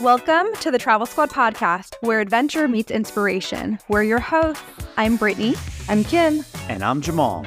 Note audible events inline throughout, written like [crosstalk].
Welcome to the Travel Squad podcast, where adventure meets inspiration. We're your hosts. I'm Brittany. I'm Kim. And I'm Jamal.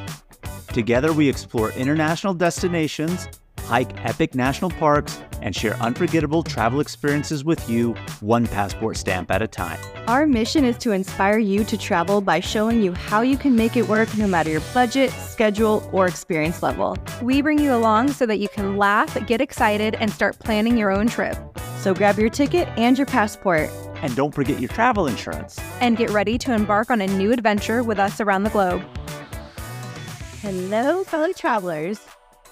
Together, we explore international destinations, hike epic national parks, and share unforgettable travel experiences with you, one passport stamp at a time. Our mission is to inspire you to travel by showing you how you can make it work no matter your budget, schedule, or experience level. We bring you along so that you can laugh, get excited, and start planning your own trip. So grab your ticket and your passport. And don't forget your travel insurance. And get ready to embark on a new adventure with us around the globe. Hello, fellow travelers.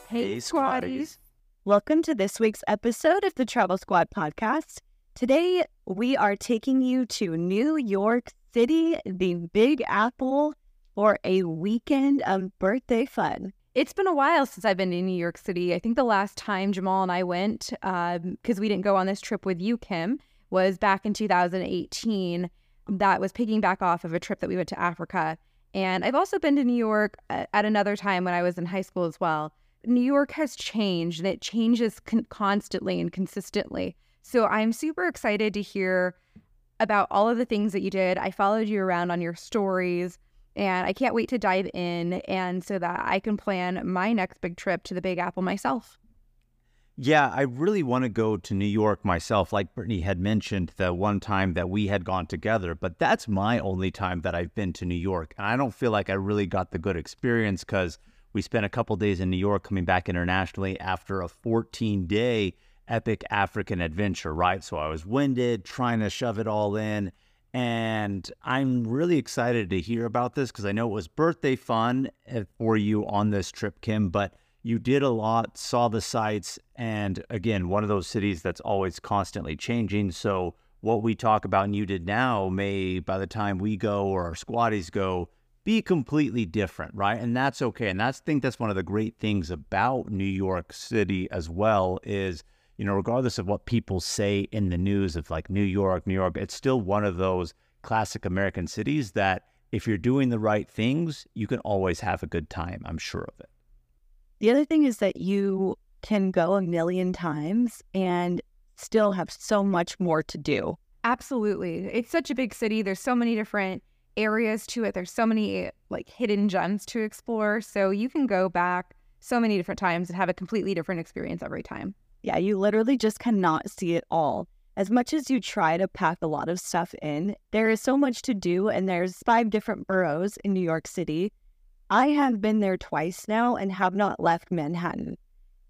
Hey, squaddies. Welcome to this week's episode of the Travel Squad podcast. Today, we are taking you to New York City, the Big Apple, for a weekend of birthday fun. It's been a while since I've been to New York City. I think the last time Jamal and I went, because um, we didn't go on this trip with you, Kim, was back in 2018. That was picking back off of a trip that we went to Africa. And I've also been to New York at another time when I was in high school as well. New York has changed and it changes con- constantly and consistently. So I'm super excited to hear about all of the things that you did. I followed you around on your stories and I can't wait to dive in and so that I can plan my next big trip to the Big Apple myself. Yeah, I really want to go to New York myself, like Brittany had mentioned the one time that we had gone together, but that's my only time that I've been to New York. And I don't feel like I really got the good experience because we spent a couple days in New York coming back internationally after a 14 day epic African adventure, right? So I was winded, trying to shove it all in. And I'm really excited to hear about this because I know it was birthday fun eh, for you on this trip, Kim, but you did a lot, saw the sights, and again, one of those cities that's always constantly changing. So, what we talk about and you did now may, by the time we go or our squaddies go, be completely different, right? And that's okay. And that's I think that's one of the great things about New York City as well is, you know, regardless of what people say in the news of like New York, New York, it's still one of those classic American cities that if you're doing the right things, you can always have a good time. I'm sure of it. The other thing is that you can go a million times and still have so much more to do. Absolutely. It's such a big city. There's so many different areas to it. There's so many like hidden gems to explore. So you can go back so many different times and have a completely different experience every time. Yeah, you literally just cannot see it all. As much as you try to pack a lot of stuff in, there is so much to do, and there's five different boroughs in New York City. I have been there twice now and have not left Manhattan,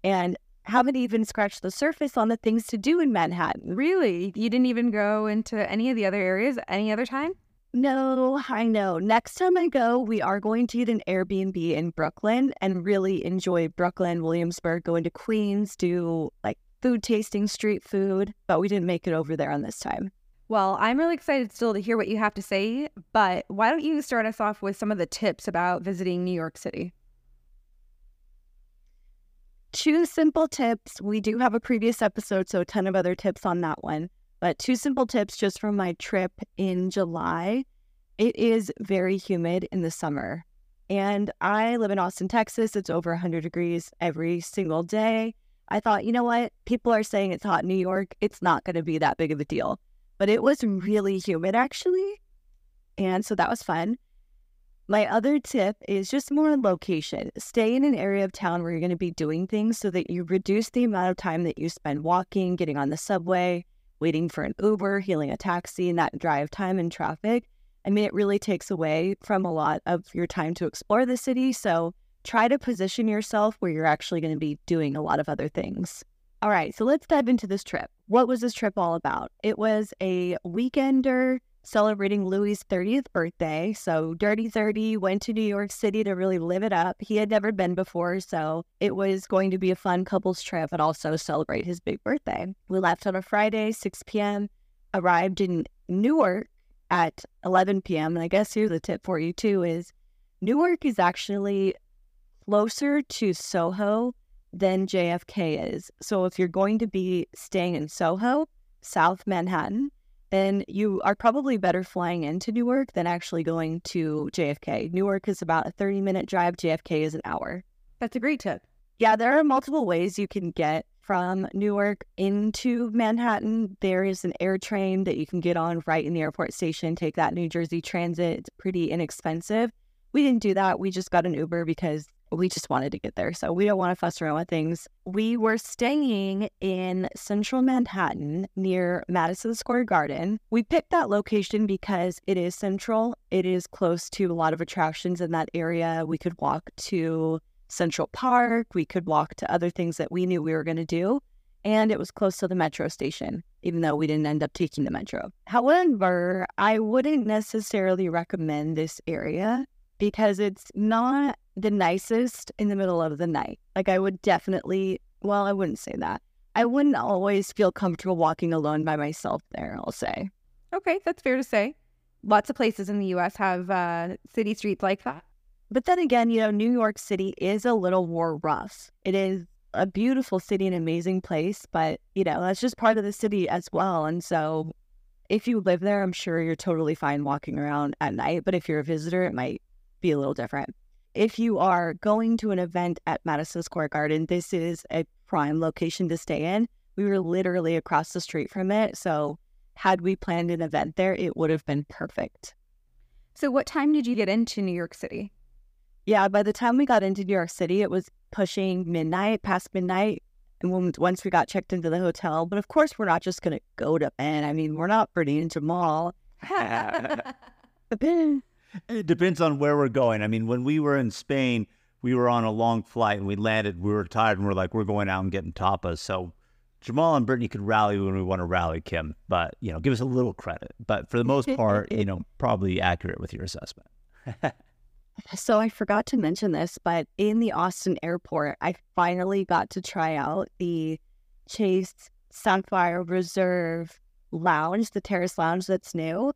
and haven't even scratched the surface on the things to do in Manhattan. Really? You didn't even go into any of the other areas any other time? No, I know. Next time I go, we are going to get an Airbnb in Brooklyn and really enjoy Brooklyn, Williamsburg, going to Queens, do like food tasting, street food, but we didn't make it over there on this time. Well, I'm really excited still to hear what you have to say, but why don't you start us off with some of the tips about visiting New York City? Two simple tips. We do have a previous episode, so a ton of other tips on that one. But two simple tips just from my trip in July. It is very humid in the summer. And I live in Austin, Texas. It's over 100 degrees every single day. I thought, you know what? People are saying it's hot in New York. It's not going to be that big of a deal. But it was really humid, actually. And so that was fun. My other tip is just more location. Stay in an area of town where you're going to be doing things so that you reduce the amount of time that you spend walking, getting on the subway, waiting for an Uber, hailing a taxi, and that drive time and traffic. I mean, it really takes away from a lot of your time to explore the city. So try to position yourself where you're actually going to be doing a lot of other things. All right, so let's dive into this trip. What was this trip all about? It was a weekender celebrating Louis' 30th birthday. So Dirty 30 went to New York City to really live it up. He had never been before, so it was going to be a fun couples trip and also celebrate his big birthday. We left on a Friday, 6 p.m., arrived in Newark at 11 p.m. And I guess here's a tip for you too is Newark is actually closer to Soho than JFK is. So if you're going to be staying in Soho, South Manhattan, then you are probably better flying into Newark than actually going to JFK. Newark is about a 30 minute drive, JFK is an hour. That's a great tip. Yeah, there are multiple ways you can get from Newark into Manhattan, there is an air train that you can get on right in the airport station, take that New Jersey Transit. It's pretty inexpensive. We didn't do that. We just got an Uber because we just wanted to get there. So we don't want to fuss around with things. We were staying in central Manhattan near Madison Square Garden. We picked that location because it is central, it is close to a lot of attractions in that area. We could walk to Central Park, we could walk to other things that we knew we were going to do. And it was close to the metro station, even though we didn't end up taking the metro. However, I wouldn't necessarily recommend this area because it's not the nicest in the middle of the night. Like, I would definitely, well, I wouldn't say that. I wouldn't always feel comfortable walking alone by myself there, I'll say. Okay, that's fair to say. Lots of places in the US have uh, city streets like that. But then again, you know, New York City is a little more rough. It is a beautiful city, an amazing place, but, you know, that's just part of the city as well. And so if you live there, I'm sure you're totally fine walking around at night. But if you're a visitor, it might be a little different. If you are going to an event at Madison Square Garden, this is a prime location to stay in. We were literally across the street from it. So, had we planned an event there, it would have been perfect. So, what time did you get into New York City? Yeah, by the time we got into New York City, it was pushing midnight, past midnight. And when, once we got checked into the hotel, but of course, we're not just going to go to bed. I mean, we're not Brittany and Jamal. It depends on where we're going. I mean, when we were in Spain, we were on a long flight and we landed. We were tired and we're like, we're going out and getting tapas. So Jamal and Brittany could rally when we want to rally, Kim. But you know, give us a little credit. But for the most part, you know, probably accurate with your assessment. [laughs] so I forgot to mention this, but in the Austin airport, I finally got to try out the Chase Sapphire Reserve Lounge, the terrace lounge that's new.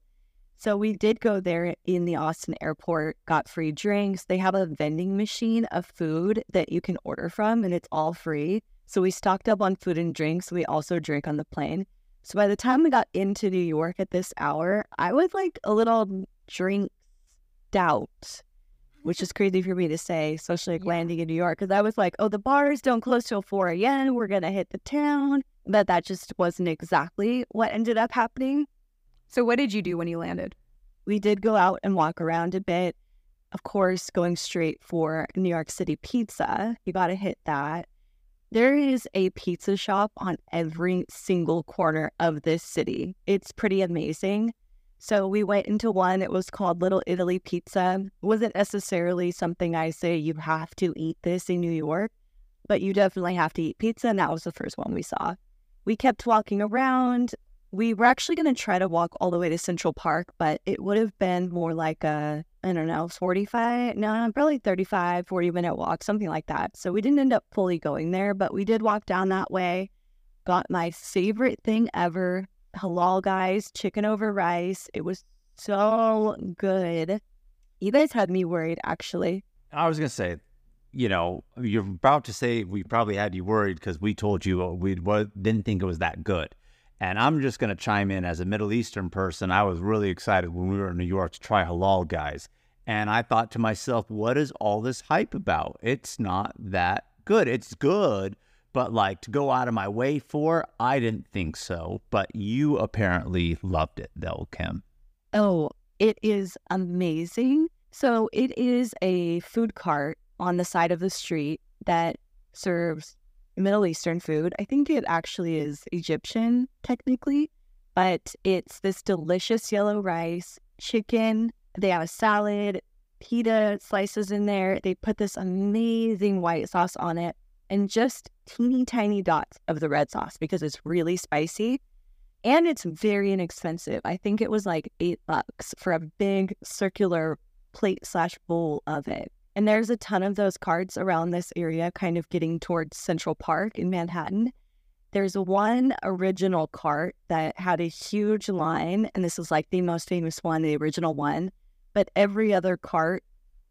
So we did go there in the Austin airport, got free drinks. They have a vending machine of food that you can order from, and it's all free. So we stocked up on food and drinks. We also drank on the plane. So by the time we got into New York at this hour, I was like a little drink out, which is crazy for me to say, especially like yeah. landing in New York. Because I was like, oh, the bars don't close till 4 a.m. We're going to hit the town. But that just wasn't exactly what ended up happening. So, what did you do when you landed? We did go out and walk around a bit. Of course, going straight for New York City pizza. You got to hit that. There is a pizza shop on every single corner of this city. It's pretty amazing. So we went into one. It was called Little Italy Pizza. Wasn't necessarily something I say you have to eat this in New York, but you definitely have to eat pizza. And that was the first one we saw. We kept walking around we were actually going to try to walk all the way to Central Park, but it would have been more like a, I don't know, 45, no, probably 35, 40 minute walk, something like that. So we didn't end up fully going there, but we did walk down that way. Got my favorite thing ever halal guys, chicken over rice. It was so good. You guys had me worried, actually. I was going to say, you know, you're about to say we probably had you worried because we told you uh, we didn't think it was that good. And I'm just going to chime in as a Middle Eastern person. I was really excited when we were in New York to try halal guys. And I thought to myself, what is all this hype about? It's not that good. It's good, but like to go out of my way for, I didn't think so. But you apparently loved it, though, Kim. Oh, it is amazing. So it is a food cart on the side of the street that serves Middle Eastern food. I think it actually is Egyptian, technically, but it's this delicious yellow rice, chicken. They have a salad, pita slices in there. They put this amazing white sauce on it and just teeny tiny dots of the red sauce because it's really spicy and it's very inexpensive. I think it was like eight bucks for a big circular plate slash bowl of it. And there's a ton of those carts around this area, kind of getting towards Central Park in Manhattan. There's one original cart that had a huge line, and this is like the most famous one, the original one. But every other cart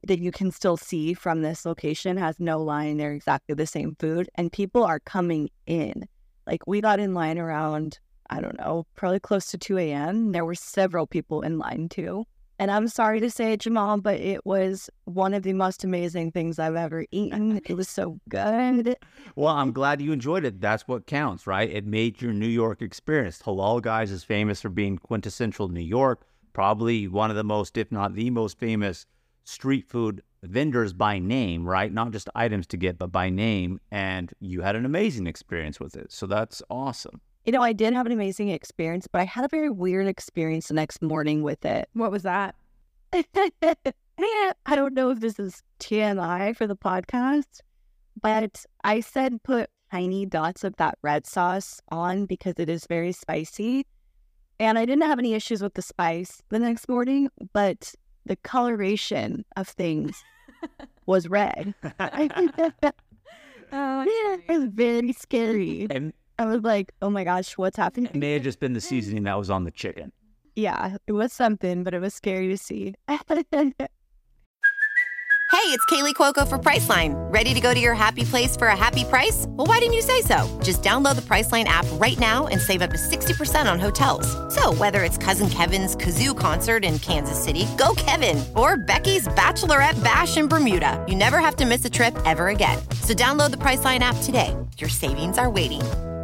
that you can still see from this location has no line. They're exactly the same food, and people are coming in. Like we got in line around, I don't know, probably close to 2 a.m. There were several people in line too. And I'm sorry to say it, Jamal, but it was one of the most amazing things I've ever eaten. It was so good. Well, I'm glad you enjoyed it. That's what counts, right? It made your New York experience. Halal Guys is famous for being quintessential New York, probably one of the most, if not the most famous street food vendors by name, right? Not just items to get, but by name. And you had an amazing experience with it. So that's awesome. You know, I did have an amazing experience, but I had a very weird experience the next morning with it. What was that? [laughs] I don't know if this is TMI for the podcast, but I said put tiny dots of that red sauce on because it is very spicy. And I didn't have any issues with the spice the next morning, but the coloration of things [laughs] was red. [laughs] Oh, Yeah, it was very scary. And I was like, oh my gosh, what's happening? it may have just been the seasoning that was on the chicken. Yeah, it was something, but it was scary to see. [laughs] Hey, it's Kaley Cuoco for Priceline. Ready to go to your happy place for a happy price? Well, why didn't you say so? Just download the Priceline app right now and save up to 60% on hotels. So, whether it's Cousin Kevin's Kazoo concert in Kansas City, go Kevin, or Becky's Bachelorette Bash in Bermuda, you never have to miss a trip ever again. So, download the Priceline app today. Your savings are waiting.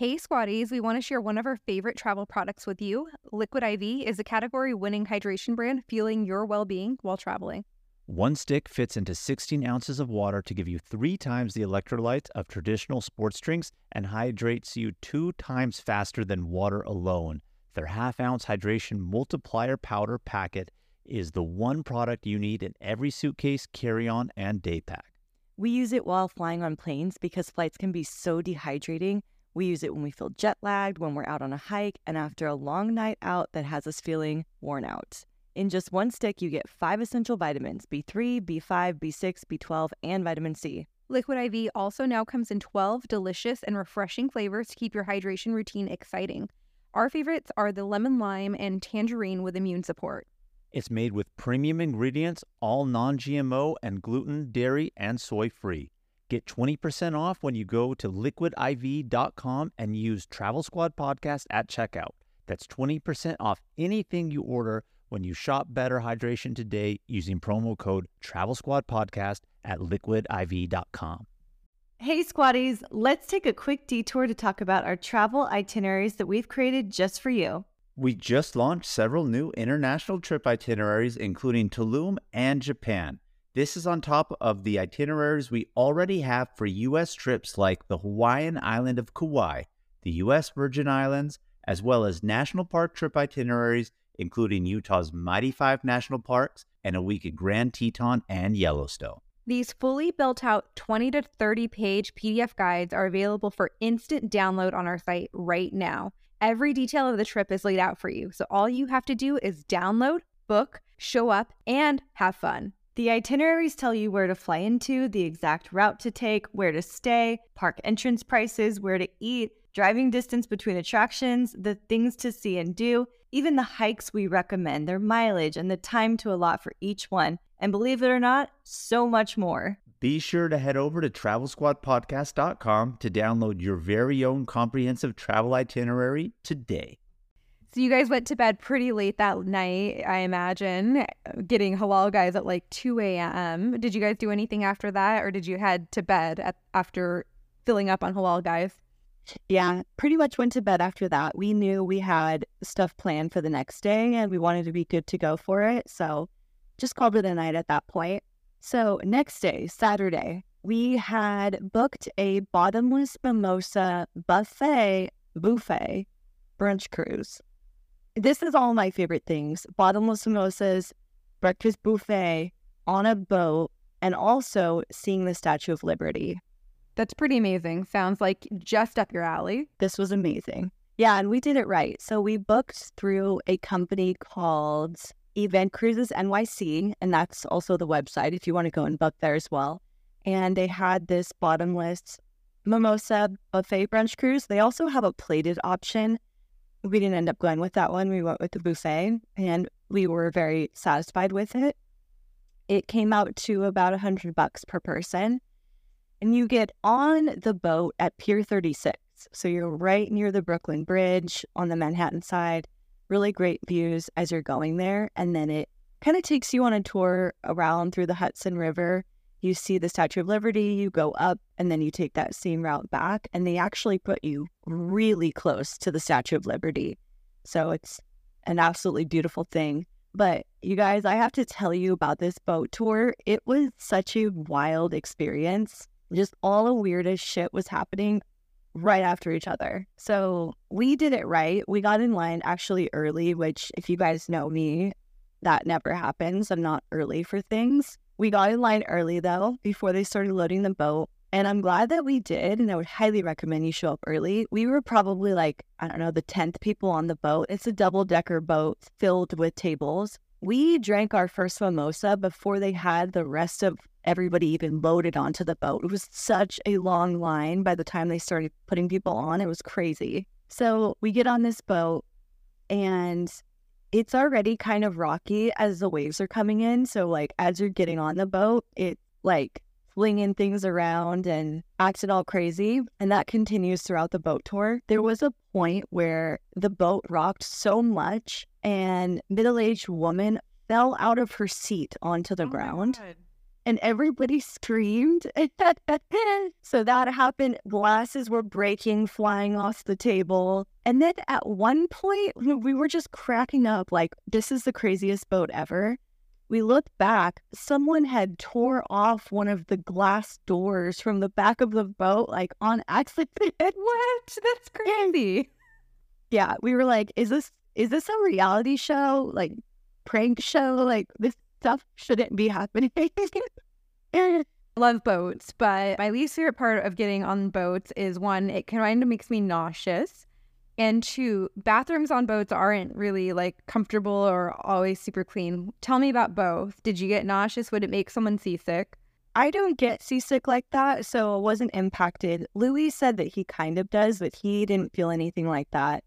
Hey, Squaddies, we want to share one of our favorite travel products with you. Liquid IV is a category winning hydration brand fueling your well being while traveling. One stick fits into 16 ounces of water to give you three times the electrolytes of traditional sports drinks and hydrates you two times faster than water alone. Their half ounce hydration multiplier powder packet is the one product you need in every suitcase, carry on, and day pack. we use it while flying on planes because flights can be so dehydrating. We use it when we feel jet lagged, when we're out on a hike, and after a long night out that has us feeling worn out. In just one stick, you get five essential vitamins B3, B5, B6, B12, and vitamin C. Liquid IV also now comes in 12 delicious and refreshing flavors to keep your hydration routine exciting. Our favorites are the lemon lime and tangerine with immune support. It's made with premium ingredients, all non GMO and gluten, dairy, and soy free. Get 20% off when you go to liquidiv.com and use Travel Squad Podcast at checkout. That's 20% off anything you order when you shop Better Hydration today using promo code Travel Squad Podcast at liquidiv.com. Hey, Squaddies, let's take a quick detour to talk about our travel itineraries that we've created just for you. We just launched several new international trip itineraries, including Tulum and Japan. This is on top of the itineraries we already have for U.S. trips like the Hawaiian island of Kauai, the U.S. Virgin Islands, as well as national park trip itineraries, including Utah's Mighty Five National Parks and a week at Grand Teton and Yellowstone. These fully built out 20 to 30 page PDF guides are available for instant download on our site right now. Every detail of the trip is laid out for you, so all you have to do is download, book, show up, and have fun. The itineraries tell you where to fly into, the exact route to take, where to stay, park entrance prices, where to eat, driving distance between attractions, the things to see and do, even the hikes we recommend, their mileage, and the time to allot for each one. And believe it or not, so much more. Be sure to head over to travelsquadpodcast.com to download your very own comprehensive travel itinerary today. So you guys went to bed pretty late that night, I imagine, getting halal guys at like 2 a.m. Did you guys do anything after that, or did you head to bed at, after filling up on halal guys? Yeah, pretty much went to bed after that. We knew we had stuff planned for the next day and we wanted to be good to go for it. So just called it a night at that point. So, next day, Saturday, we had booked a bottomless mimosa buffet, buffet brunch cruise. This is all my favorite things bottomless mimosas, breakfast buffet on a boat, and also seeing the Statue of Liberty. That's pretty amazing. Sounds like just up your alley. This was amazing. Yeah, and we did it right. So we booked through a company called Event Cruises NYC, and that's also the website if you want to go and book there as well. And they had this bottomless mimosa buffet brunch cruise. They also have a plated option. We didn't end up going with that one. We went with the buffet, and we were very satisfied with it. It came out to about a hundred bucks per person, and you get on the boat at Pier 36. So you're right near the Brooklyn Bridge on the Manhattan side really great views as you're going there. And then it kind of takes you on a tour around through the Hudson River. You see the Statue of Liberty, you go up, and then you take that same route back. And they actually put you really close to the Statue of Liberty. So it's an absolutely beautiful thing. But you guys, I have to tell you about this boat tour. It was such a wild experience. Just all the weirdest shit was happening right after each other. So we did it right. We got in line actually early, which, if you guys know me, that never happens. I'm not early for things. We got in line early though, before they started loading the boat. And I'm glad that we did. And I would highly recommend you show up early. We were probably like, I don't know, the 10th people on the boat. It's a double decker boat filled with tables. We drank our first mimosa before they had the rest of everybody even loaded onto the boat. It was such a long line by the time they started putting people on. It was crazy. So we get on this boat and it's already kind of rocky as the waves are coming in. So, like, as you're getting on the boat, it's like flinging things around and acting all crazy. And that continues throughout the boat tour. There was a point where the boat rocked so much and middle-aged woman fell out of her seat onto the oh ground and everybody screamed. [laughs] so that happened. Glasses were breaking, flying off the table. And then at one point, we were just cracking up like, this is the craziest boat ever. We looked back, someone had tore off one of the glass doors from the back of the boat, like on accident. [laughs] what? That's [laughs] crazy. Yeah, we were like, is this is this a reality show? Like prank show? Like this stuff shouldn't be happening. I [laughs] love boats, but my least favorite part of getting on boats is one, it kind of makes me nauseous. And two, bathrooms on boats aren't really like comfortable or always super clean. Tell me about both. Did you get nauseous? Would it make someone seasick? I don't get seasick like that, so it wasn't impacted. Louis said that he kind of does, but he didn't feel anything like that.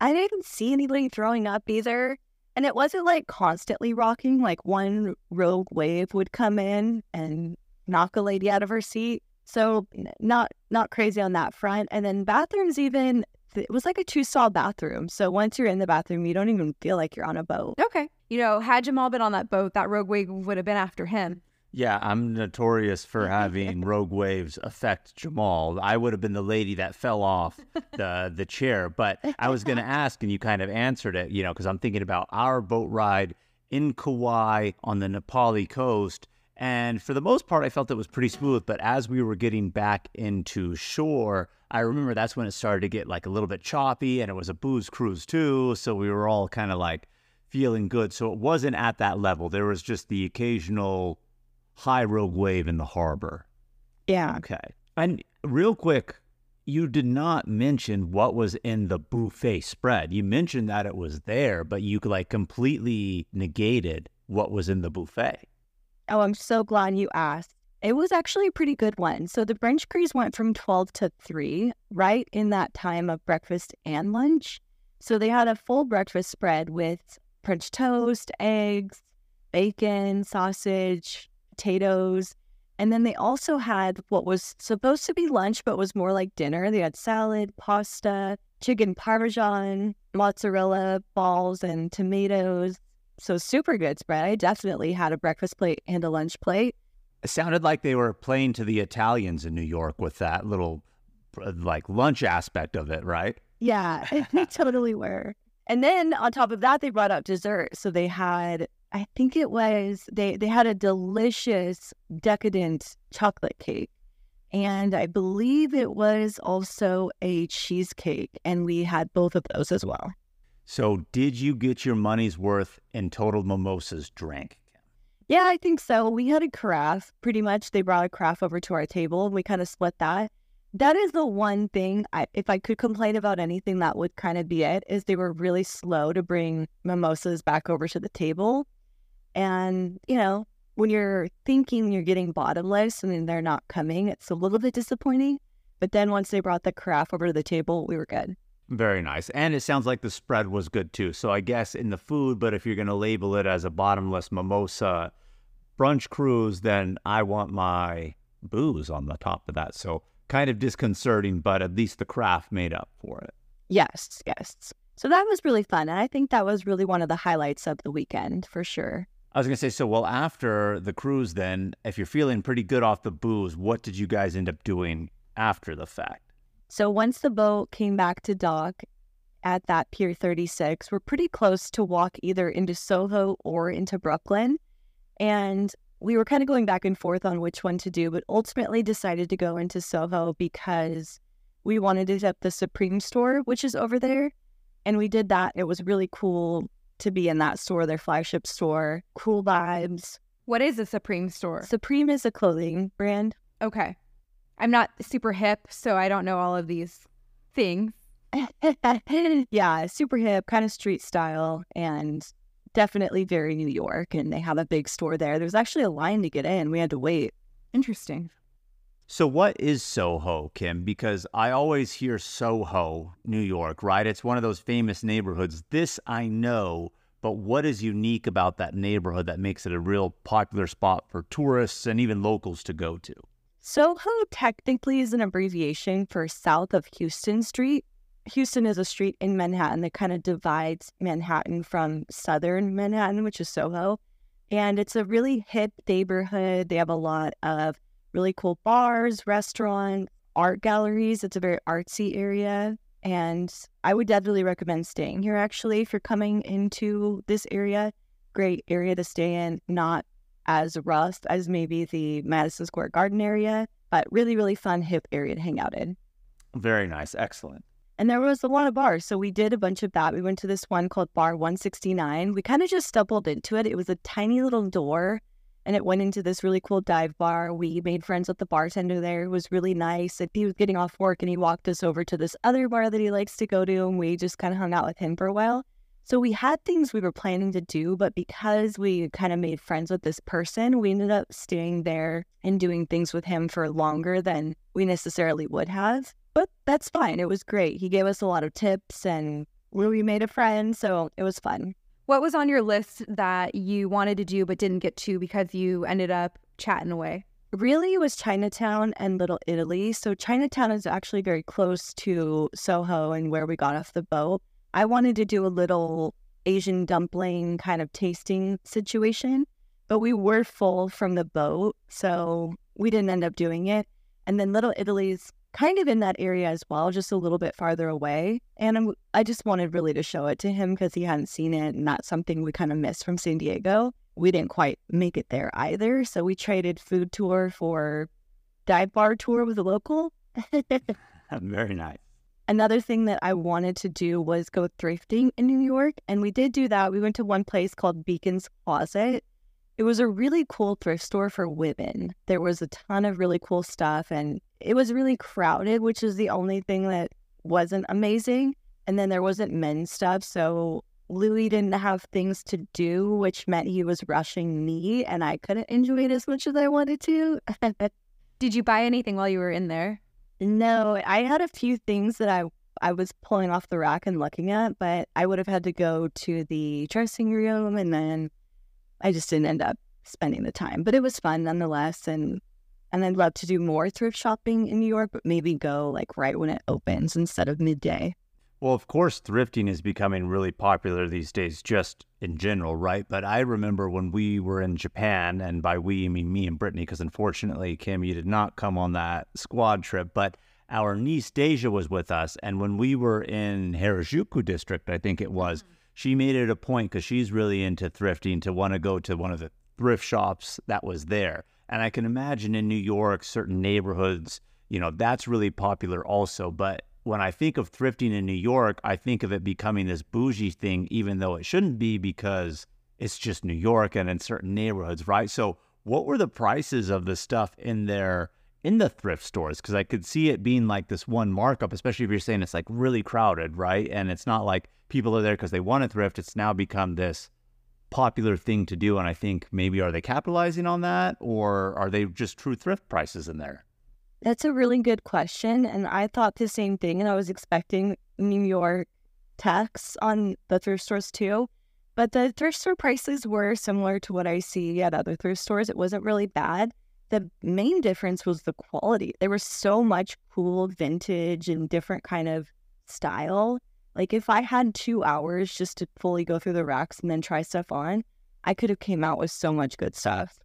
I didn't see anybody throwing up either. And it wasn't like constantly rocking, like one rogue wave would come in and knock a lady out of her seat. So not not crazy on that front. And then bathrooms even it was like a two stall bathroom. So once you're in the bathroom, you don't even feel like you're on a boat. Okay. You know, had Jamal been on that boat, that rogue wave would have been after him. Yeah, I'm notorious for having [laughs] rogue waves affect Jamal. I would have been the lady that fell off the the chair, but [laughs] I was going to ask, and you kind of answered it. You know, because I'm thinking about our boat ride in Kauai on the Napali coast, and for the most part, I felt it was pretty smooth. But as we were getting back into shore, I remember that's when it started to get like a little bit choppy, and it was a booze cruise too, so we were all kind of like feeling good. So it wasn't at that level. There was just the occasional high rogue wave in the harbor. Yeah. Okay. And real quick, you did not mention what was in the buffet spread. You mentioned that it was there, but you like completely negated what was in the buffet. Oh, I'm so glad you asked. It was actually a pretty good one. So the brunch cruise went from 12 to 3, right in that time of breakfast and lunch. So they had a full breakfast spread with French toast, eggs, bacon, sausage, potatoes. And then they also had what was supposed to be lunch, but was more like dinner. They had salad, pasta, chicken parmesan, mozzarella balls, and tomatoes. So super good spread. I definitely had a breakfast plate and a lunch plate. It sounded like they were playing to the Italians in New York with that little uh, like lunch aspect of it, right? Yeah, [laughs] they totally were. And then on top of that, they brought out dessert. So they had, I think it was they they had a delicious, decadent chocolate cake, and I believe it was also a cheesecake, and we had both of those as well. So, did you get your money's worth in total mimosas drank? Yeah, I think so. We had a carafe. Pretty much, they brought a carafe over to our table, and we kind of split that. That is the one thing. I, if I could complain about anything, that would kind of be it. Is they were really slow to bring mimosas back over to the table, and you know, when you're thinking you're getting bottomless and then they're not coming, it's a little bit disappointing. But then once they brought the carafe over to the table, we were good. Very nice. And it sounds like the spread was good too. So I guess in the food, but if you're going to label it as a bottomless mimosa brunch cruise, then I want my booze on the top of that. So kind of disconcerting, but at least the craft made up for it. Yes, yes. So that was really fun. And I think that was really one of the highlights of the weekend for sure. I was to say, so well, after the cruise, then, if you're feeling pretty good off the booze, what did you guys end up doing after the fact? So once the boat came back to dock at that Pier 36, we're pretty close to walk either into Soho or into Brooklyn. And we were kind of going back and forth on which one to do, but ultimately decided to go into Soho because we wanted to hit the Supreme store, which is over there. And we did that. It was really cool to be in that store, their flagship store. Cool vibes. What is a Supreme store? Supreme is a clothing brand. Okay. I'm not super hip, so I don't know all of these things. [laughs] yeah, super hip, kind of street style, and definitely very New York. And they have a big store there. There's actually a line to get in. We had to wait. Interesting. So, what is Soho, Kim? Because I always hear Soho, New York, right? It's one of those famous neighborhoods. This I know, but what is unique about that neighborhood that makes it a real popular spot for tourists and even locals to go to? Soho technically is an abbreviation for South of Houston Street. Houston is a street in Manhattan that kind of divides Manhattan from southern Manhattan, which is Soho. And it's a really hip neighborhood. They have a lot of really cool bars, restaurants, art galleries. It's a very artsy area. And I would definitely recommend staying here actually if you're coming into this area. Great area to stay in, not as rough as maybe the Madison Square Garden area, but really, really fun, hip area to hang out in. Very nice. Excellent. And there was a lot of bars. So we did a bunch of that. We went to this one called Bar 169. We kind of just stumbled into it. It was a tiny little door and it went into this really cool dive bar. We made friends with the bartender there. It was really nice. And he was getting off work and he walked us over to this other bar that he likes to go to. And we just kind of hung out with him for a while. So we had things we were planning to do, but because we kind of made friends with this person, we ended up staying there and doing things with him for longer than we necessarily would have. But that's fine. It was great. He gave us a lot of tips and we made a friend. So it was fun. What was on your list that you wanted to do but didn't get to because you ended up chatting away? Really, was Chinatown and Little Italy. So Chinatown is actually very close to Soho and where we got off the boat. I wanted to do a little Asian dumpling kind of tasting situation, but we were full from the boat, so we didn't end up doing it. And then Little Italy's kind of in that area as well, just a little bit farther away. And I'm, i just wanted really to show it to him because he hadn't seen it, and that's something we kind of missed from San Diego. We didn't quite make it there either, so we traded food tour for dive bar tour with a local. [laughs] [laughs] Very nice. Another thing that I wanted to do was go thrifting in New York. And we did do that. We went to one place called Beacon's Closet. It was a really cool thrift store for women. There was a ton of really cool stuff and it was really crowded, which is the only thing that wasn't amazing. And then there wasn't men's stuff. So Louis didn't have things to do, which meant he was rushing me and I couldn't enjoy it as much as I wanted to. [laughs] Did you buy anything while you were in there? No, I had a few things that I I was pulling off the rack and looking at, but I would have had to go to the dressing room and then I just didn't end up spending the time. But it was fun nonetheless and and I'd love to do more thrift shopping in New York, but maybe go like right when it opens instead of midday. Well, of course, thrifting is becoming really popular these days, just in general, right? But I remember when we were in Japan, and by we, I mean me and Brittany, because unfortunately, Kim, you did not come on that squad trip. But our niece Deja was with us, and when we were in Harajuku district, I think it was, mm-hmm. She made it a point because she's really into thrifting to want to go to one of the thrift shops that was there. And I can imagine in New York, certain neighborhoods, you know, that's really popular also. But when I think of thrifting in New York, I think of it becoming this bougie thing, even though it shouldn't be because it's just New York and in certain neighborhoods, right? So, what were the prices of the stuff in there in the thrift stores? Because I could see it being like this one markup, especially if you're saying it's like really crowded, right? And it's not like people are there because they want to thrift. It's now become this popular thing to do. And I think maybe are they capitalizing on that or are they just true thrift prices in there? That's a really good question. And I thought the same thing. And I was expecting New York tax on the thrift stores too. But the thrift store prices were similar to what I see at other thrift stores. It wasn't really bad. The main difference was the quality. There was so much cool vintage and different kind of style. Like if I had two hours just to fully go through the racks and then try stuff on, I could have came out with so much good stuff.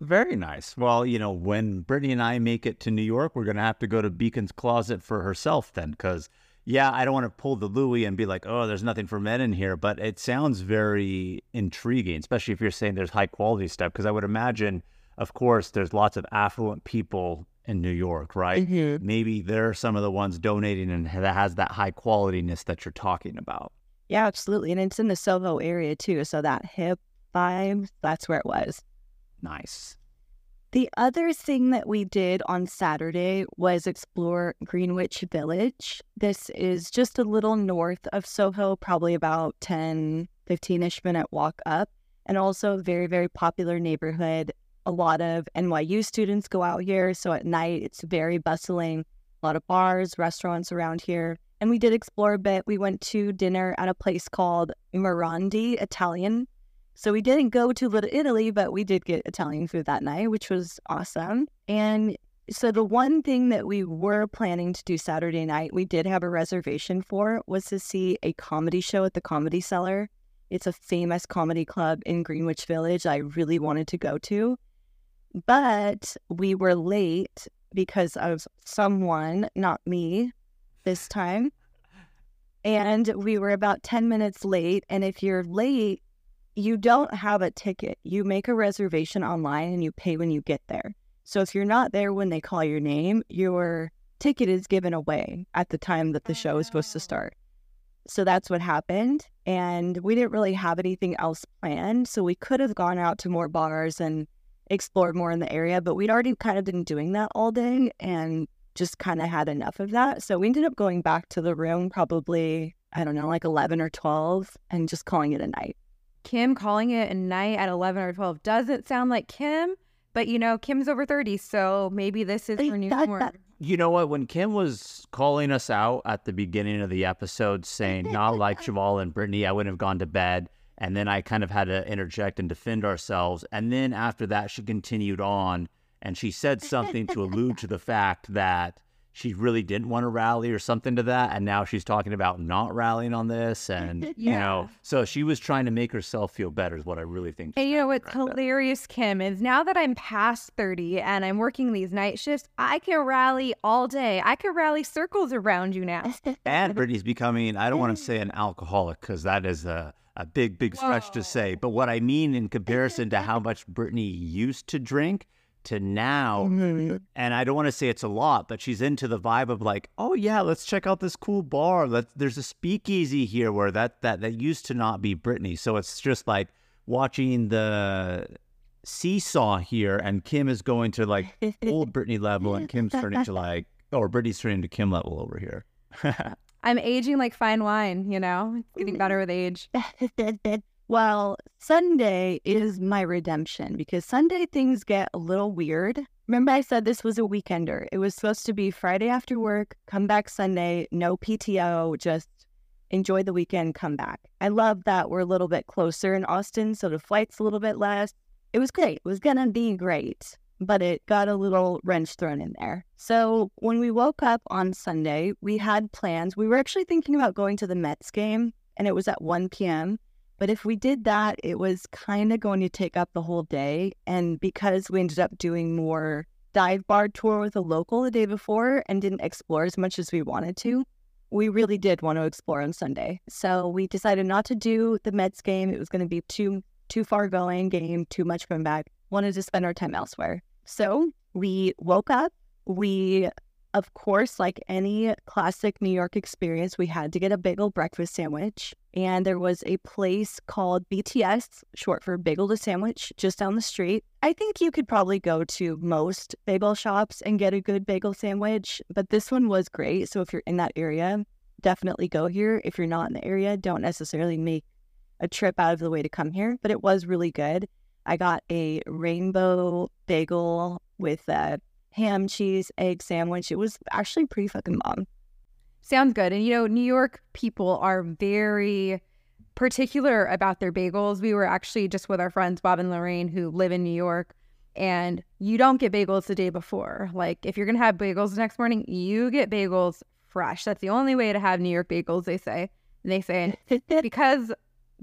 Very nice. Well, you know, when Brittany and I make it to New York, we're going to have to go to Beacon's closet for herself then, because yeah, I don't want to pull the Louis and be like, oh, there's nothing for men in here, but it sounds very intriguing, especially if you're saying there's high quality stuff. Because I would imagine, of course, there's lots of affluent people in New York, right? Mhm. Maybe they're some of the ones donating and that has that high qualityness that you're talking about. Yeah, absolutely. And it's in the Soho area too. So that hip vibe, that's where it was. Nice. The other thing that we did on Saturday was explore Greenwich Village. This is just a little north of Soho, probably about 10, 15 ish minute walk up, and also a very, very popular neighborhood. A lot of NYU students go out here. So at night, it's very bustling, a lot of bars, restaurants around here. And we did explore a bit. We went to dinner at a place called Morandi Italian so we didn't go to Little Italy, but we did get Italian food that night, which was awesome. And so the one thing that we were planning to do Saturday night, we did have a reservation for, was to see a comedy show at the Comedy Cellar. It's a famous comedy club in Greenwich Village I really wanted to go to. But we were late because of someone, not me, this time. And we were about 10 minutes late. And if you're late, you don't have a ticket. You make a reservation online and you pay when you get there. So if you're not there when they call your name, your ticket is given away at the time that the show is supposed to oh. start. So that's what happened. And we didn't really have anything else planned. So we could have gone out to more bars and explored more in the area, but we'd already kind of been doing that all day and just kind of had enough of that. So we ended up going back to the room probably, I don't know, like 11 or 12 and just calling it a night. Kim calling it a night at 11 or 12 doesn't sound like Kim, but you know, Kim's over 30, so maybe this is Hey, her new that- norm. that- You know what? When Kim was calling us out at the beginning of the episode, saying not like Jamal and Brittany, I wouldn't have gone to bed. And then I kind of had to interject and defend ourselves. And then after that, she continued on and she said something to allude to the [laughs] fact that she really didn't want to rally or something to that. And now she's talking about not rallying on this. And, you know, so she was trying to make herself feel better, is what I really think. And you know what's Right, hilarious, Kim, is now that I'm past 30 and I'm working these night shifts, I can rally all day. I can rally circles around you now. And Brittany's becoming, I don't want to [laughs] say an alcoholic because that is a, a big, big stretch to say. But what I mean in comparison to how [laughs] much Brittany used to drink to now, [laughs] and I don't want to say it's a lot, but she's into the vibe of like, oh yeah, let's check out this cool bar. Let, there's a speakeasy here where that, that, that used to not be Brittany. So it's just like watching the seesaw here and Kim is going to like [laughs] old Brittany level and Kim's turning to like, or Brittany's turning to Kim level over here. I'm aging like fine wine, you know? It's getting better with age. [laughs] well, Sunday is my redemption because Sunday things get a little weird. Remember, I said this was a weekender. It was supposed to be Friday after work, come back Sunday, no PTO, just enjoy the weekend, come back. I love that we're a little bit closer in Austin, so the flight's a little bit less. It was great. It was going to be great, but it got a little wrench thrown in there. So when we woke up on Sunday, we had plans. We were actually thinking about going to the Mets game, and it was at 1 p.m. But if we did that, it was kind of going to take up the whole day. And because we ended up doing more dive bar tour with a local the day before and didn't explore as much as we wanted to. We really did want to explore on Sunday. So we decided not to do the Mets game. It was going to be too too far going game, too much from back. Wanted to spend our time elsewhere. So we woke up. We of course, like any classic New York experience, we had to get a bagel breakfast sandwich. And there was a place called BTS, short for Bagel to Sandwich, just down the street. I think you could probably go to most bagel shops and get a good bagel sandwich, but this one was great. So if you're in that area, definitely go here. If you're not in the area, don't necessarily make a trip out of the way to come here, but it was really good. I got a rainbow bagel with a ham, cheese, egg sandwich. It was actually pretty fucking bomb. Sounds good. And you know, New York people are very particular about their bagels. We were actually just with our friends Bob and Lorraine who live in New York and you don't get bagels the day before. Like if you're going to have bagels the next morning, you get bagels fresh. That's the only way to have New York bagels, they say. And they say [laughs] because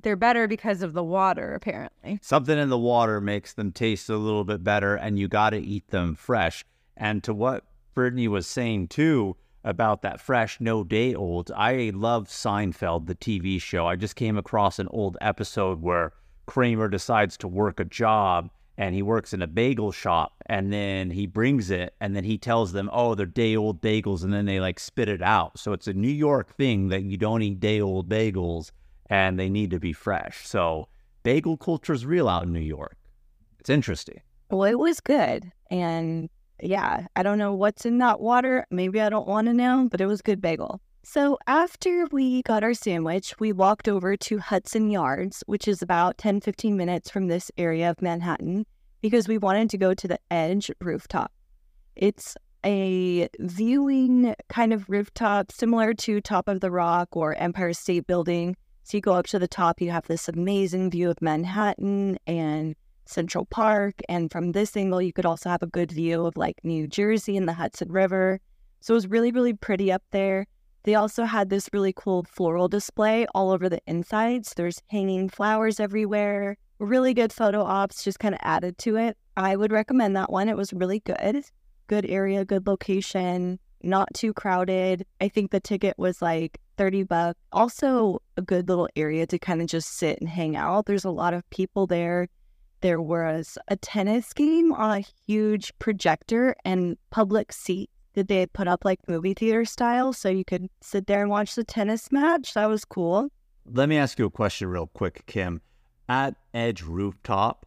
they're better because of the water apparently. Something in the water makes them taste a little bit better and you got to eat them fresh. And to what Brittany was saying too about that fresh, no day old, I love Seinfeld, the TV show. I just came across an old episode where Kramer decides to work a job and he works in a bagel shop and then he brings it and then he tells them, oh, they're day old bagels. And then they like spit it out. So it's a New York thing that you don't eat day old bagels and they need to be fresh. So bagel culture is real out in New York. It's interesting. Well, it was good. And yeah, I don't know what's in that water. Maybe I don't want to know, but it was good bagel. So after we got our sandwich, we walked over to Hudson Yards, which is about 10, 15 minutes from this area of Manhattan, because we wanted to go to the Edge rooftop. It's a viewing kind of rooftop similar to Top of the Rock or Empire State Building. So you go up to the top, you have this amazing view of Manhattan and Central Park. And from this angle, you could also have a good view of like New Jersey and the Hudson River. So it was really, really pretty up there. They also had this really cool floral display all over the insides. There's hanging flowers everywhere. Really good photo ops, just kind of added to it. I would recommend that one. It was really good. Good area, good location, not too crowded. I think the ticket was like 30 bucks. Also, a good little area to kind of just sit and hang out. There's a lot of people there there was a tennis game on a huge projector and public seat that they had put up like movie theater style so you could sit there and watch the tennis match. That was cool. Let me ask you a question real quick, Kim. At Edge Rooftop,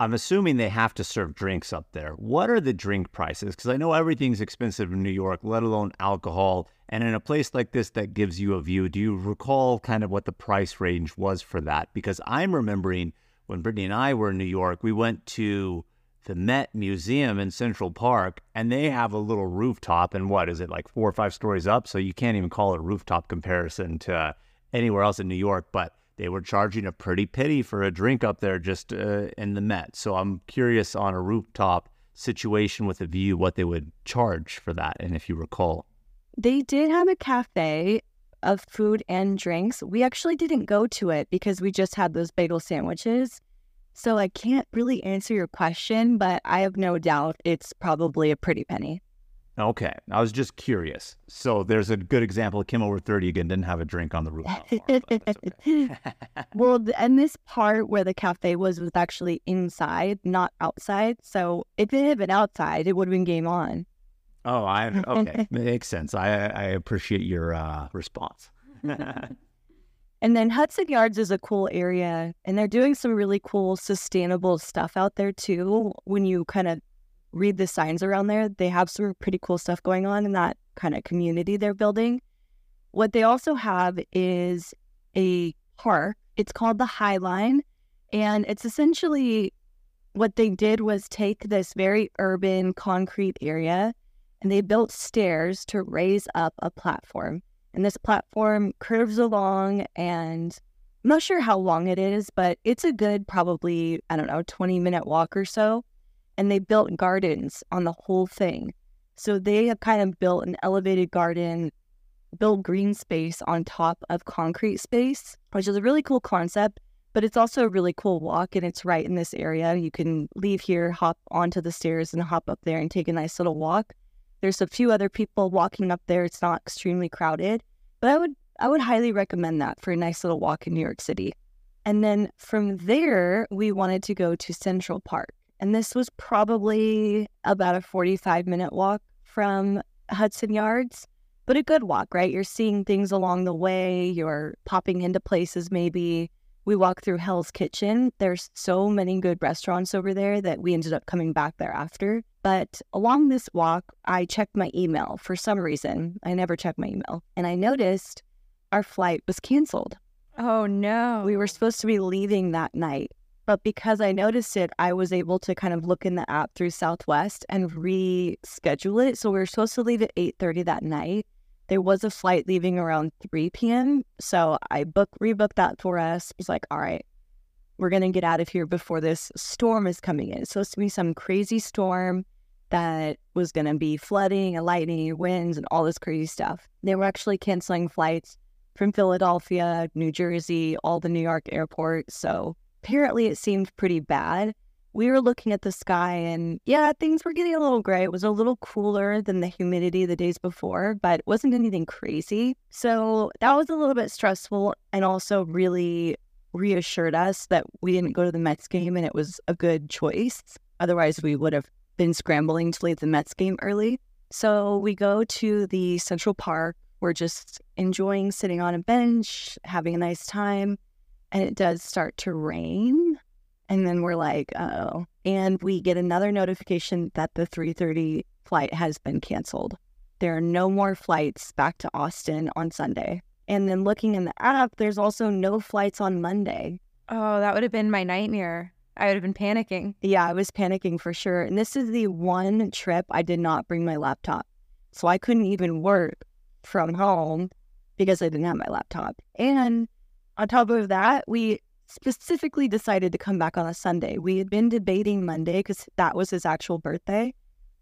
I'm assuming they have to serve drinks up there. What are the drink prices? Because I know everything's expensive in New York, let alone alcohol. And in a place like this that gives you a view, do you recall kind of what the price range was for that? Because I'm remembering when Brittany and I were in New York, we went to the Met Museum in Central Park, and they have a little rooftop. And what is it, like four or five stories up? So you can't even call it a rooftop comparison to anywhere else in New York. But they were charging a pretty penny for a drink up there just uh, in the Met. So I'm curious on a rooftop situation with a view what they would charge for that. And if you recall, they did have a cafe of food and drinks. We actually didn't go to it because we just had those bagel sandwiches. So I can't really answer your question, but I have no doubt it's probably a pretty penny. Okay. I was just curious. So there's a good example. Kim over 30 again didn't have a drink on the roof. okay. [laughs] well, and this part where the cafe was was actually inside, not outside. So if it had been outside, it would have been game on. Oh, I okay, [laughs] makes sense. I I appreciate your uh, response. [laughs] and then Hudson Yards is a cool area, and they're doing some really cool sustainable stuff out there too. When you kind of read the signs around there, they have some pretty cool stuff going on in that kind of community they're building. What they also have is a park. It's called the High Line, and it's essentially what they did was take this very urban concrete area and they built stairs to raise up a platform. And this platform curves along, and I'm not sure how long it is, but it's a good, probably, I don't know, 20 minute walk or so. And they built gardens on the whole thing. So they have kind of built an elevated garden, built green space on top of concrete space, which is a really cool concept. but it's also a really cool walk and it's right in this area. You can leave here, hop onto the stairs and hop up there and take a nice little walk. There's a few other people walking up there. It's not extremely crowded, but I would I would highly recommend that for a nice little walk in New York City. And then from there, we wanted to go to Central Park. And this was probably about a 45 minute walk from Hudson Yards, but a good walk, right? You're seeing things along the way, you're popping into places maybe. We walked through Hell's Kitchen. There's so many good restaurants over there that we ended up coming back there after. But along this walk, I checked my email for some reason. I never check my email. And I noticed our flight was canceled. Oh no. We were supposed to be leaving that night. But because I noticed it, I was able to kind of look in the app through Southwest and reschedule it. So we were supposed to leave at 8:30 that night. There was a flight leaving around 3 p.m. So I book rebooked that for us. It was like, all right, we're gonna get out of here before this storm is coming in. It's supposed to be some crazy storm that was gonna be flooding and lightning, winds, and all this crazy stuff. They were actually canceling flights from Philadelphia, New Jersey, all the New York airports. So apparently it seemed pretty bad. We were looking at the sky and yeah, things were getting a little gray. It was a little cooler than the humidity the days before, but it wasn't anything crazy. So that was a little bit stressful and also really reassured us that we didn't go to the Mets game and it was a good choice. Otherwise, we would have been scrambling to leave the Mets game early. So we go to the Central Park. We're just enjoying sitting on a bench, having a nice time and it does start to rain and then we're like oh. And we get another notification that the 3.30 flight has been canceled. There are no more flights back to austin on sunday. And then looking in the app there's also no flights on monday. Oh, that would have been my nightmare. I would have been panicking. yeah i was panicking for sure. And this is the one trip i did not bring my laptop. So i couldn't even work from home because i didn't have my laptop. And on top of that, we specifically decided to come back on a Sunday. We had been debating Monday because that was his actual birthday.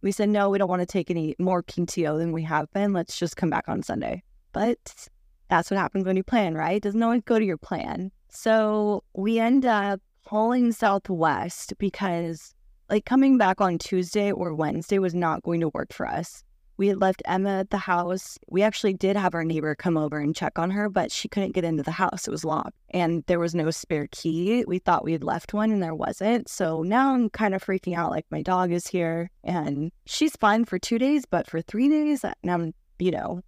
We said, no, we don't want to take any more PTO than we have been. Let's just come back on Sunday. But that's what happens when you plan, right? It doesn't always go to your plan. So we end up calling Southwest because, like, coming back on Tuesday or Wednesday was not going to work for us. We had left Emma at the house. We actually did have our neighbor come over and check on her, but she couldn't get into the house. It was locked and there was no spare key. We thought we had left one and there wasn't. So now I'm kind of freaking out like my dog is here and she's fine for two days, but for three days, and I'm, you know,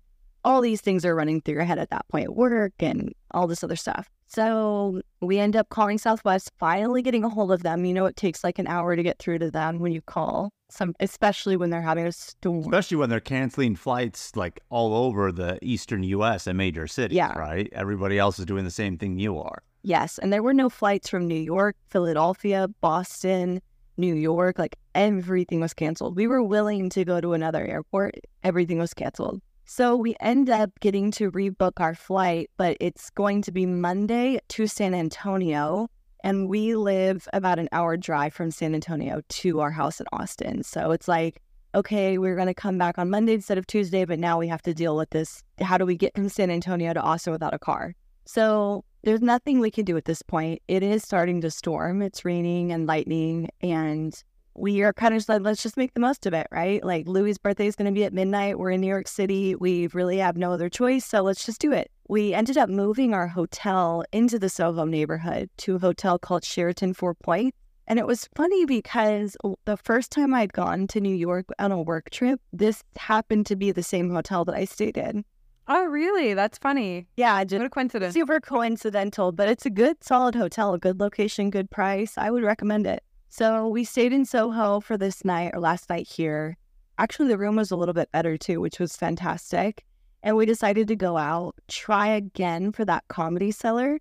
all these things are running through your head at that point at work and all this other stuff. So we end up calling Southwest, finally getting a hold of them. You know, it takes like an hour to get through to them when you call, some especially when they're having a storm. Especially when they're canceling flights like all over the eastern U.S. and major cities, Yeah. right? Everybody else is doing the same thing you are. Yes, and there were no flights from New York, Philadelphia, Boston, New York. Like everything was canceled. We were willing to go to another airport. Everything was canceled. So we end up getting to rebook our flight, but it's going to be Monday to San Antonio. And we live about an hour drive from San Antonio to our house in Austin. So it's like, okay, we're going to come back on Monday instead of Tuesday, but now we have to deal with this. How do we get from San Antonio to Austin without a car? So there's nothing we can do at this point. It is starting to storm. It's raining and lightning, and we are kind of just like, let's just make the most of it, right? Like Louis' birthday is going to be at midnight. We're in New York City. We really have no other choice, so let's just do it. We ended up moving our hotel into the Soho neighborhood to a hotel called Sheraton Four Point. And it was funny because the first time I'd gone to New York on a work trip, this happened to be the same hotel that I stayed in. Oh, really? That's funny. Yeah, just What a coincidence. super coincidental, but it's a good, solid hotel, good location, good price. I would recommend it. So we stayed in Soho for this night or last night here. Actually, the room was a little bit better too, which was fantastic. And we decided to go out, try again for that comedy cellar.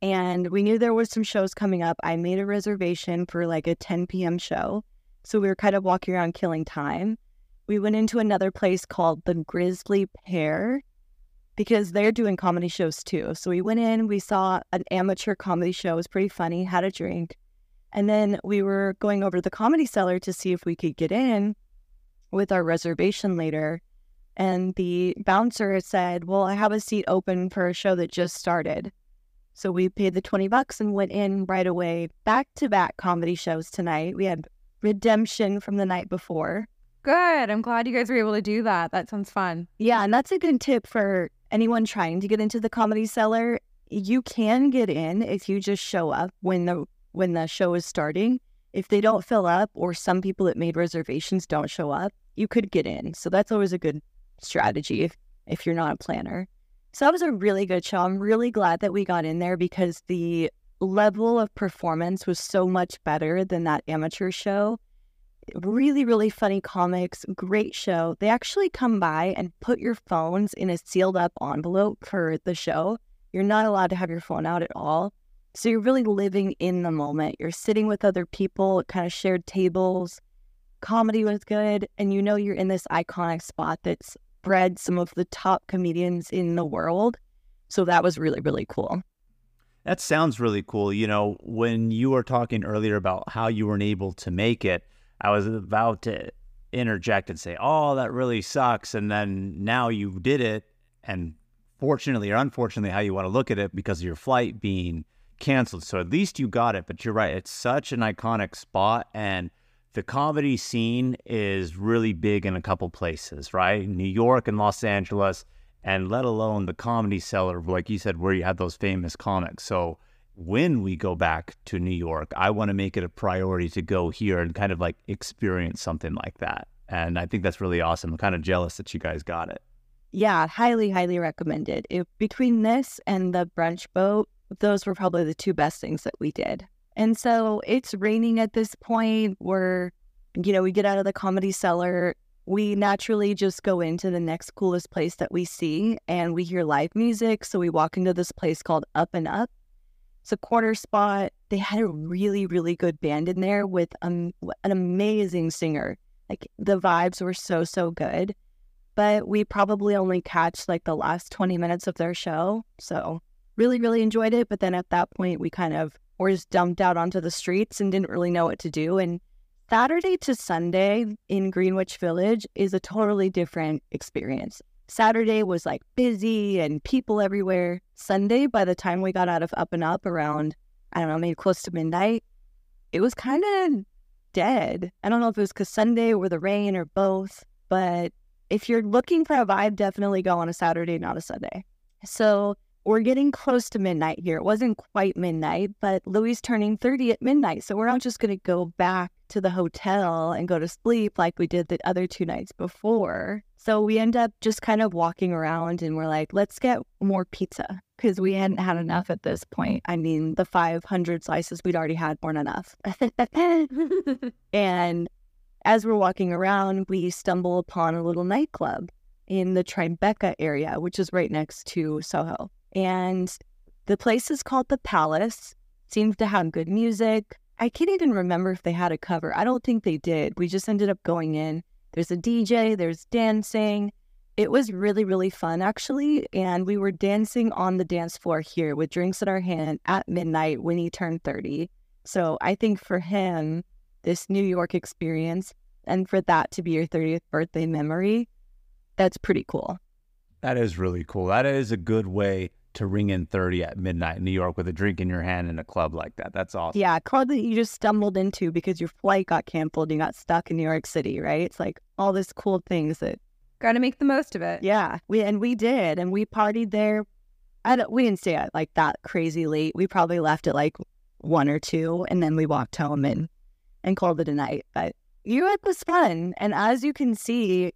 And we knew there was some shows coming up. I made a reservation for like a 10 p.m. show. So we were kind of walking around killing time. We went into another place called the Grisly Pear because they're doing comedy shows too. So we went in, we saw an amateur comedy show. It was pretty funny, had a drink. And then we were going over to the comedy cellar to see if we could get in with our reservation later. And the bouncer said, Well, I have a seat open for a show that just started. So we paid the 20 bucks and went in right away. Back to back comedy shows tonight. We had Redemption from the night before. Good. I'm glad you guys were able to do that. That sounds fun. Yeah, and that's a good tip for anyone trying to get into the comedy cellar. You can get in if you just show up when the when the show is starting. If they don't fill up or some people that made reservations don't show up, you could get in. So that's always a good strategy if if you're not a planner. So that was a really good show. I'm really glad that we got in there because the level of performance was so much better than that amateur show. Really, really funny comics, great show. They actually come by and put your phones in a sealed up envelope for the show. You're not allowed to have your phone out at all. So you're really living in the moment. You're sitting with other people, kind of shared tables. Comedy was good. And you know you're in this iconic spot that's bred some of the top comedians in the world. So that was really, really cool. That sounds really cool. You know, when you were talking earlier about how you weren't able to make it, I was about to interject and say, oh, that really sucks. And then now you did it. And fortunately or unfortunately, how you want to look at it because of your flight being canceled. So at least you got it. But you're right. It's such an iconic spot. And the comedy scene is really big in a couple places, right? New York and Los Angeles, and let alone the comedy cellar, like you said, where you have those famous comics. So when we go back to New York, I want to make it a priority to go here and kind of like experience something like that. And I think that's really awesome. I'm kind of jealous that you guys got it. Yeah, highly, highly recommended. If, between this and the brunch boat, those were probably the two best things that we did. And so it's raining at this point. We're, you know, we get out of the comedy cellar. We naturally just go into the next coolest place that we see and we hear live music. So we walk into this place called Up and Up. It's a corner spot. They had a really, really good band in there with um, an amazing singer. Like the vibes were so, so good. But we probably only catch like the last 20 minutes of their show. So really, really enjoyed it. But then at that point, we kind of were just dumped out onto the streets and didn't really know what to do. And Saturday to Sunday in Greenwich Village is a totally different experience. Saturday was like busy and people everywhere. Sunday, by the time we got out of Up and Up around, I don't know, maybe close to midnight, it was kind of dead. I don't know if it was because Sunday or the rain or both, but if you're looking for a vibe, definitely go on a Saturday, not a Sunday. So we're getting close to midnight here. It wasn't quite midnight, but Louis turning 30 at midnight. So we're not just going to go back to the hotel and go to sleep like we did the other two nights before. So we end up just kind of walking around and we're like, let's get more pizza because we hadn't had enough at this point. I mean, the 500 slices we'd already had weren't enough. [laughs] and as we're walking around, we stumble upon a little nightclub in the Tribeca area, which is right next to Soho. And the place is called The Palace. Seems to have good music. I can't even remember if they had a cover. I don't think they did. We just ended up going in. There's a DJ, there's dancing. It was really, really fun, actually. And we were dancing on the dance floor here with drinks in our hand at midnight when he turned 30. So I think for him, this New York experience and for that to be your 30th birthday memory, that's pretty cool. That is really cool. That is a good way to ring in 30 at midnight in New York with a drink in your hand in a club like that. That's awesome. Yeah, a club that you just stumbled into because your flight got canceled and you got stuck in New York City, right? It's like all this cool things that got to make the most of it. Yeah, we and we did, and we partied there. I don't, we didn't stay at like that crazy late. We probably left at like one or two, and then we walked home and and called it a night. But you had was fun, and as you can see,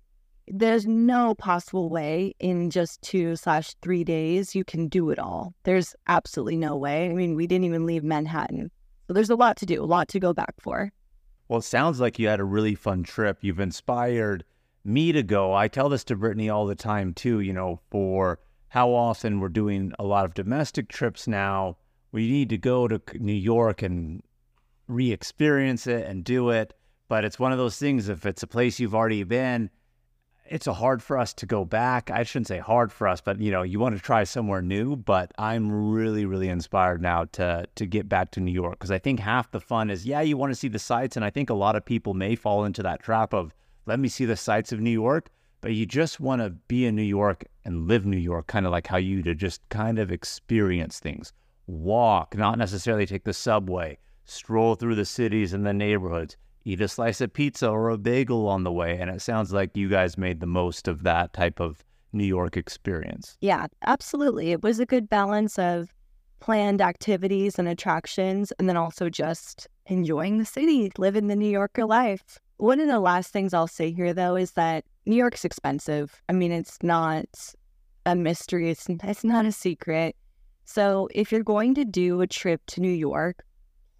there's no possible way in just two slash three days you can do it all. There's absolutely no way. I mean, we didn't even leave Manhattan. So there's a lot to do, a lot to go back for. Well, it sounds like you had a really fun trip. You've inspired me to go. I tell this to Brittany all the time, too, you know, for how often we're doing a lot of domestic trips now. We need to go to New York and re experience it and do it. But it's one of those things, if it's a place you've already been, it's a hard for us to go back. I shouldn't say hard for us, but you know, you want to try somewhere new. But I'm really, really inspired now to to get back to New York because I think half the fun is yeah, you want to see the sights, and I think a lot of people may fall into that trap of let me see the sights of New York, but you just want to be in New York and live New York, kind of like how you to just kind of experience things. walk, not necessarily take the subway, stroll through the cities and the neighborhoods, eat a slice of pizza or a bagel on the way. And it sounds like you guys made the most of that type of New York experience. Yeah, absolutely. It was a good balance of planned activities and attractions, and then also just enjoying the city, living the New Yorker life. One of the last things I'll say here, though, is that New York's expensive. I mean, it's not a mystery, it's, it's not a secret. So if you're going to do a trip to New York,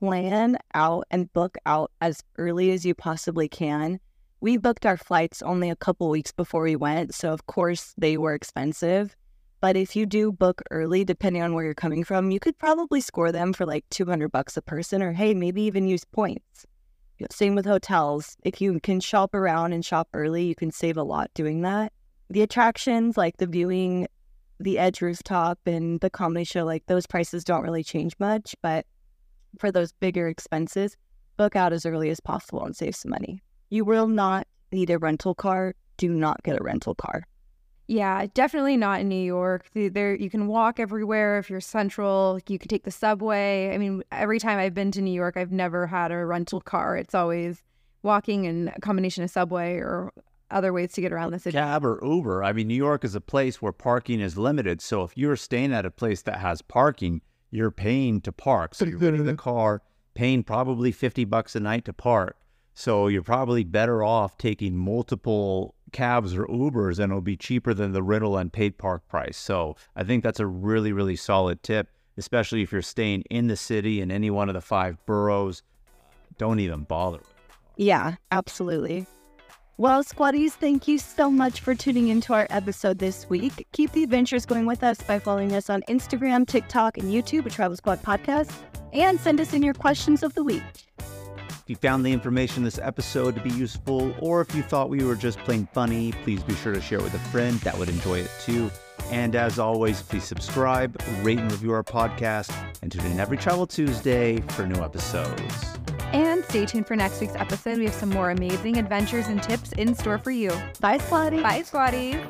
plan out and book out as early as you possibly can. We booked our flights only a couple weeks before we went, so of course they were expensive. But if you do book early, depending on where you're coming from, you could probably score them for like 200 bucks a person, or hey, maybe even use points. Same with hotels. If you can shop around and shop early, you can save a lot doing that. The attractions, like the viewing, the Edge rooftop, and the comedy show, like those prices don't really change much. But for those bigger expenses, book out as early as possible and save some money. You will not need a rental car. Do not get a rental car. Yeah, definitely not in New York. There, you can walk everywhere if you're central. You can take the subway. I mean, every time I've been to New York, I've never had a rental car. It's always walking and a combination of subway or other ways to get around the city. Cab or Uber. I mean, New York is a place where parking is limited. So if you're staying at a place that has parking, you're paying to park. So you're renting the mm-hmm. car, paying probably 50 bucks a night to park. So you're probably better off taking multiple cabs or Ubers and it'll be cheaper than the rental and paid park price. So I think that's a really, really solid tip, especially if you're staying in the city in any one of the five boroughs. Don't even bother. Yeah, absolutely. Well, Squaddies, thank you so much for tuning into our episode this week. Keep the adventures going with us by following us on Instagram, TikTok, and YouTube at Travel Squad Podcast, and send us in your questions of the week. If you found the information in this episode to be useful, or if you thought we were just plain funny, please be sure to share it with a friend that would enjoy it too. And as always, please subscribe, rate, and review our podcast, and tune in every Travel Tuesday for new episodes. And stay tuned for next week's episode. We have some more amazing adventures and tips in store for you. Bye, Squaddie. Bye, Squaddies.